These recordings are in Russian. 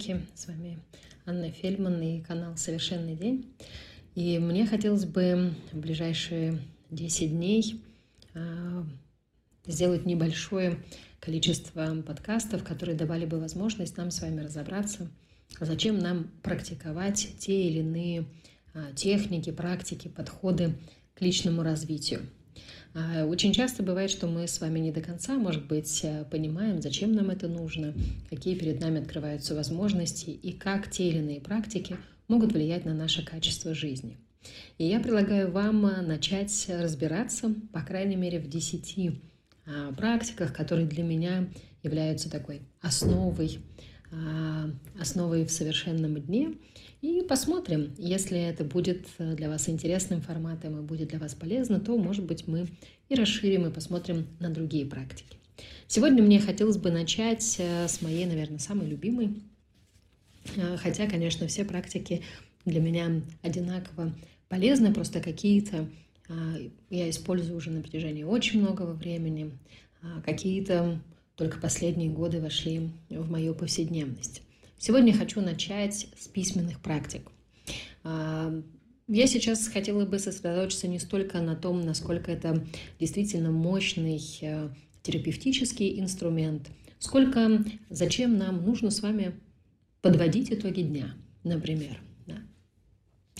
подписчики. С вами Анна Фельдман и канал «Совершенный день». И мне хотелось бы в ближайшие 10 дней а, сделать небольшое количество подкастов, которые давали бы возможность нам с вами разобраться, зачем нам практиковать те или иные а, техники, практики, подходы к личному развитию. А, очень часто бывает, что мы с вами не до конца, может быть, э, понимаем, зачем нам это нужно, какие перед нами открываются возможности и как те или иные практики могут влиять на наше качество жизни. И я предлагаю вам э, начать разбираться, по крайней мере, в 10 а, практиках, которые для меня являются такой основой, основой в совершенном дне – и посмотрим, если это будет э, для вас интересным форматом и будет для вас полезно, то, может быть, мы и расширим и посмотрим на другие практики. Сегодня мне хотелось бы начать э, с моей, наверное, самой любимой. Э, хотя, конечно, все практики для меня одинаково полезны, просто какие-то я использую уже на протяжении очень многого времени, какие-то только последние годы вошли в мою повседневность. Сегодня хочу начать с письменных практик. А, я сейчас хотела бы сосредоточиться не столько на том, насколько это действительно мощный э, терапевтический инструмент, сколько зачем нам нужно с вами подводить итоги дня, например. Да.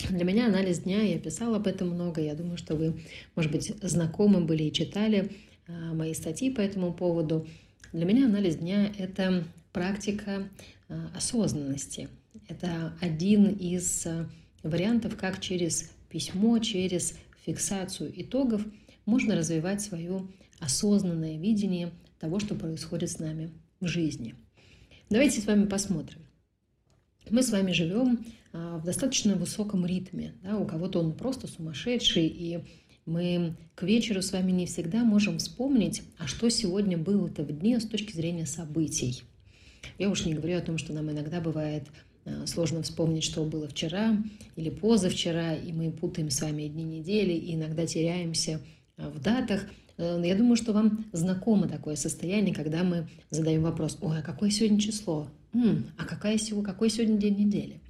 Для меня анализ дня, я писала об этом много, я думаю, что вы, может быть, знакомы были и читали э, мои статьи по этому поводу. Для меня анализ дня – это практика Э, осознанности. Это один из э, вариантов, как через письмо, через фиксацию итогов можно развивать свое осознанное видение того, что происходит с нами в жизни. Давайте с вами посмотрим. Мы с вами живем э, в достаточно высоком ритме. Да? У кого-то он просто сумасшедший, и мы к вечеру с вами не всегда можем вспомнить, а что сегодня было-то в дне с точки зрения событий. Я уж не говорю о том, что нам иногда бывает э, сложно вспомнить, что было вчера или позавчера, и мы путаем с вами дни недели, и иногда теряемся э, в датах. Э, я думаю, что вам знакомо такое состояние, когда мы задаем вопрос, ой, а какое сегодня число? М, а какая, какой сегодня день недели?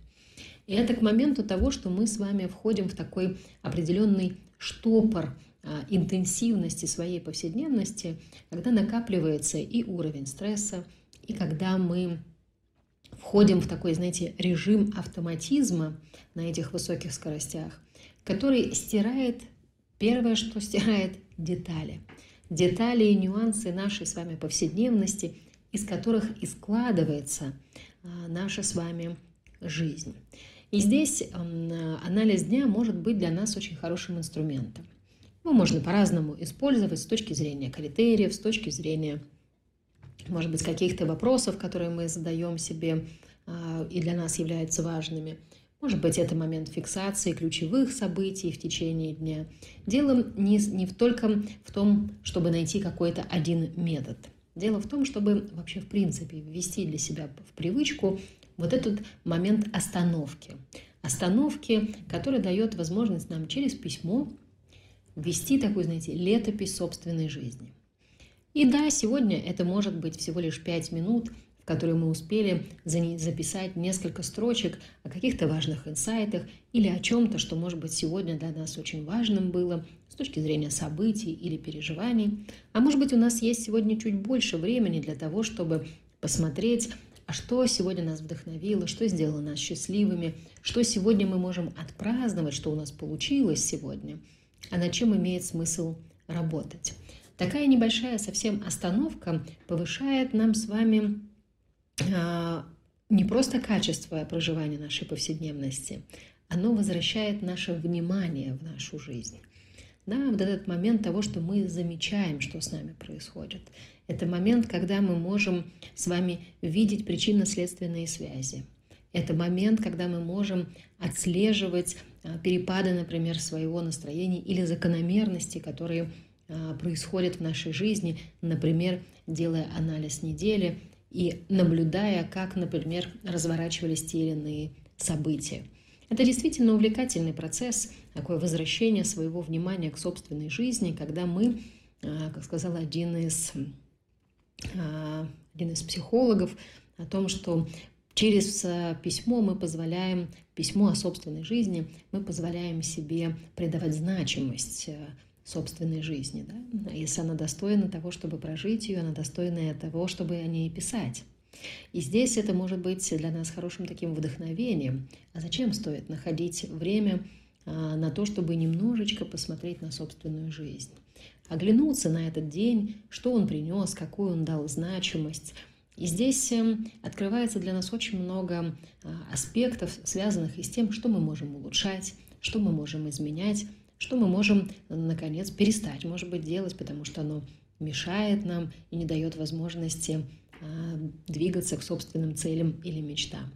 И это к моменту того, что мы с вами входим в такой определенный штопор интенсивности своей повседневности, когда накапливается и уровень стресса, и когда мы входим в такой, знаете, режим автоматизма на этих высоких скоростях, который стирает, первое, что стирает, детали. Детали и нюансы нашей с вами повседневности, из которых и складывается а, наша с вами жизнь. И здесь анализ дня может быть для нас очень хорошим инструментом. Его можно по-разному использовать с точки зрения критериев, с точки зрения может быть, каких-то вопросов, которые мы задаем себе а, и для нас являются важными. Может быть, это момент фиксации ключевых событий в течение дня. Дело не, не только в том, чтобы найти какой-то один метод. Дело в том, чтобы вообще, в принципе, ввести для себя в привычку вот этот момент остановки. Остановки, который дает возможность нам через письмо ввести такую, знаете, летопись собственной жизни. И да, сегодня это может быть всего лишь 5 минут, в которые мы успели записать несколько строчек о каких-то важных инсайтах или о чем-то, что, может быть, сегодня для нас очень важным было с точки зрения событий или переживаний. А может быть, у нас есть сегодня чуть больше времени для того, чтобы посмотреть, а что сегодня нас вдохновило, что сделало нас счастливыми, что сегодня мы можем отпраздновать, что у нас получилось сегодня, а над чем имеет смысл работать. Такая небольшая совсем остановка повышает нам с вами а, не просто качество проживания нашей повседневности, оно возвращает наше внимание в нашу жизнь. Да, вот этот момент того, что мы замечаем, что с нами происходит. Это момент, когда мы можем с вами видеть причинно-следственные связи. Это момент, когда мы можем отслеживать а, перепады, например, своего настроения или закономерности, которые а, происходит в нашей жизни, например, делая анализ недели и наблюдая, как, например, разворачивались те или иные события. Это действительно увлекательный процесс, такое возвращение своего внимания к собственной жизни, когда мы, а, как сказал один из, а, один из психологов, о том, что Через э, письмо мы позволяем, письмо о собственной жизни, мы позволяем себе придавать значимость собственной жизни. Да? Если она достойна того, чтобы прожить ее, она достойна того, чтобы о ней писать. И здесь это может быть для нас хорошим таким вдохновением. А зачем стоит находить время а, на то, чтобы немножечко посмотреть на собственную жизнь? Оглянуться на этот день, что он принес, какую он дал значимость. И здесь эм, открывается для нас очень много а, аспектов, связанных и с тем, что мы можем улучшать, что мы можем изменять, что мы можем, наконец, перестать, может быть, делать, потому что оно мешает нам и не дает возможности двигаться к собственным целям или мечтам.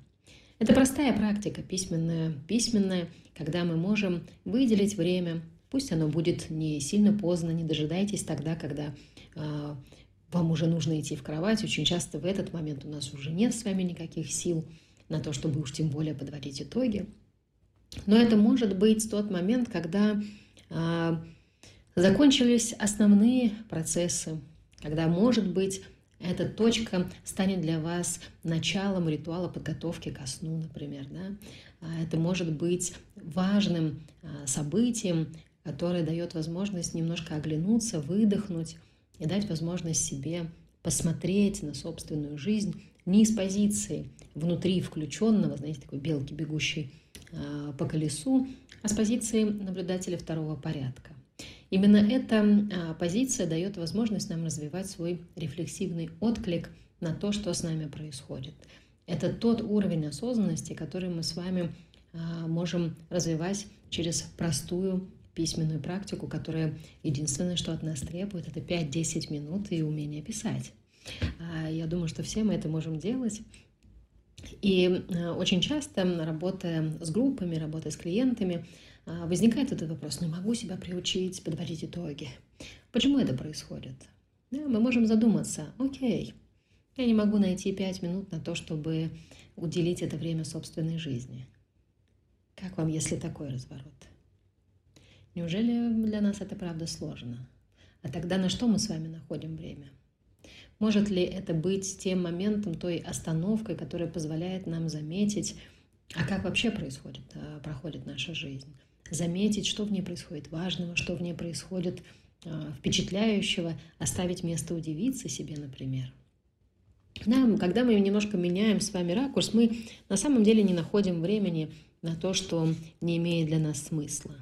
Это простая практика, письменная, письменная, когда мы можем выделить время, пусть оно будет не сильно поздно, не дожидайтесь тогда, когда э, вам уже нужно идти в кровать. Очень часто в этот момент у нас уже нет с вами никаких сил на то, чтобы уж тем более подводить итоги. Но это может быть тот момент, когда э, закончились основные процессы, когда, может быть, эта точка станет для вас началом ритуала подготовки ко сну, например. Да? А, это может быть важным а, событием, которое дает возможность немножко оглянуться, выдохнуть и дать возможность себе посмотреть на собственную жизнь не из позиции внутри включенного, знаете, такой белки, бегущей а, по колесу, а с позиции наблюдателя второго порядка. Именно эта а, позиция дает возможность нам развивать свой рефлексивный отклик на то, что с нами происходит. Это тот уровень осознанности, который мы с вами а, можем развивать через простую письменную практику, которая единственное, что от нас требует, это 5-10 минут и умение писать. А, я думаю, что все мы это можем делать. И очень часто, работая с группами, работая с клиентами, возникает этот вопрос, не могу себя приучить подводить итоги. Почему это происходит? Да, мы можем задуматься, окей, я не могу найти пять минут на то, чтобы уделить это время собственной жизни. Как вам, если такой разворот? Неужели для нас это правда сложно? А тогда на что мы с вами находим время? Может ли это быть тем моментом, той остановкой, которая позволяет нам заметить, а как вообще происходит, а, проходит наша жизнь? Заметить, что в ней происходит важного, что в ней происходит а, впечатляющего, оставить место удивиться себе, например. Да, когда мы немножко меняем с вами ракурс, мы на самом деле не находим времени на то, что не имеет для нас смысла.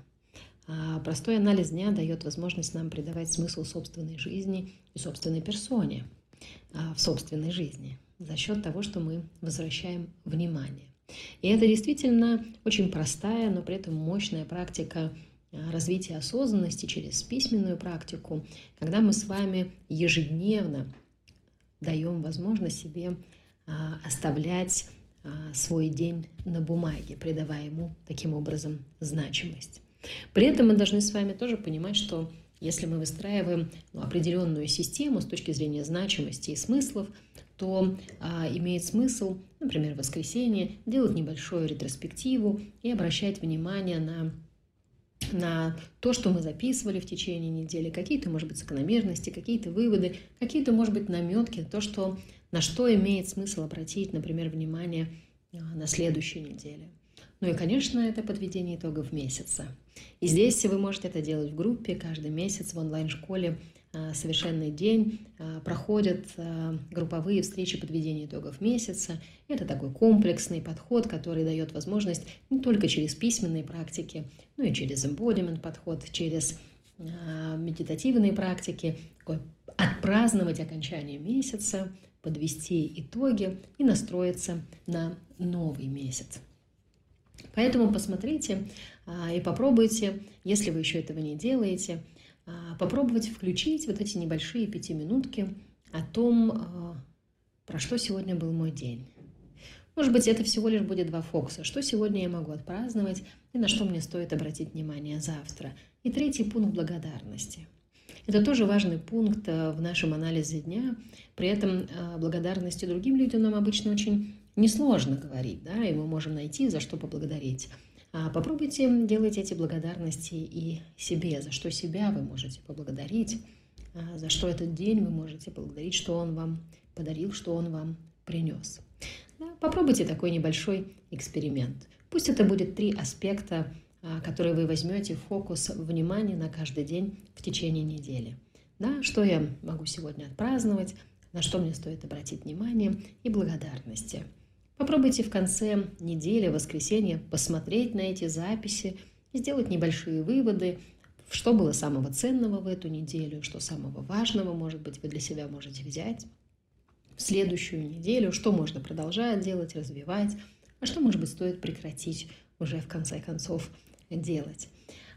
А простой анализ дня дает возможность нам придавать смысл собственной жизни и собственной персоне а, в собственной жизни за счет того, что мы возвращаем внимание. И это действительно очень простая, но при этом мощная практика а, развития осознанности через письменную практику, когда мы с вами ежедневно даем возможность себе а, оставлять а, свой день на бумаге, придавая ему таким образом значимость. При этом мы должны с вами тоже понимать, что если мы выстраиваем ну, определенную систему с точки зрения значимости и смыслов, то а, имеет смысл, например, в воскресенье, делать небольшую ретроспективу и обращать внимание на на то, что мы записывали в течение недели, какие-то, может быть, закономерности, какие-то выводы, какие-то, может быть, наметки, то, что, на что имеет смысл обратить, например, внимание а, на следующей неделе. Ну и, конечно, это подведение итогов месяца. И здесь вы можете это делать в группе каждый месяц в онлайн-школе совершенный день а, проходят а, групповые встречи подведения итогов месяца. Это такой комплексный подход, который дает возможность не только через письменные практики, но и через embodiment подход, через медитативные практики, отпраздновать окончание месяца, подвести итоги и настроиться на новый месяц. Поэтому посмотрите и попробуйте, если вы еще этого не делаете, попробовать включить вот эти небольшие пятиминутки о том, а, про что сегодня был мой день. Может быть, это всего лишь будет два фокуса. Что сегодня я могу отпраздновать и на что мне стоит обратить внимание завтра. И третий пункт благодарности. Это тоже важный пункт а, в нашем анализе дня. При этом благодарности другим людям нам обычно очень несложно говорить, да, и мы можем найти, за что поблагодарить. А попробуйте делать эти благодарности и себе, за что себя вы можете поблагодарить, а, за что этот день вы можете поблагодарить, что он вам подарил, что он вам принес. Попробуйте такой небольшой эксперимент. Пусть это будет три аспекта, а, которые вы возьмете в фокус внимания на каждый день в течение недели. Да? Что я могу сегодня отпраздновать, на что мне стоит обратить внимание и благодарности. Попробуйте в конце недели, в воскресенье, посмотреть на эти записи сделать небольшие выводы, что было самого ценного в эту неделю, что самого важного, может быть, вы для себя можете взять в следующую неделю, что можно продолжать делать, развивать, а что, может быть, стоит прекратить уже в конце концов делать.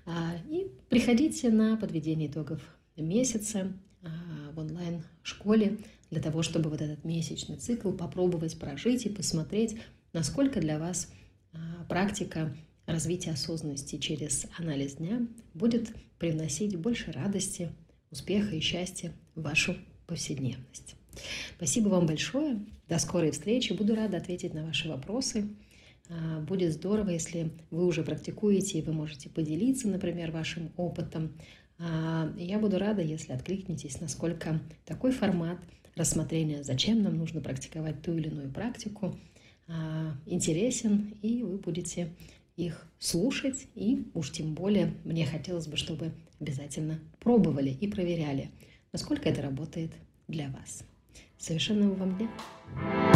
А, и приходите на подведение итогов месяца а, в онлайн-школе для того, чтобы вот этот месячный цикл попробовать прожить и посмотреть, насколько для вас а, практика развития осознанности через анализ дня будет привносить больше радости, успеха и счастья в вашу повседневность. Спасибо вам большое. До скорой встречи. Буду рада ответить на ваши вопросы. А, будет здорово, если вы уже практикуете и вы можете поделиться, например, вашим опытом. А, я буду рада, если откликнетесь, насколько такой формат рассмотрения, зачем нам нужно практиковать ту или иную практику, а, интересен, и вы будете их слушать, и уж тем более мне хотелось бы, чтобы обязательно пробовали и проверяли, насколько это работает для вас. Совершенного вам дня!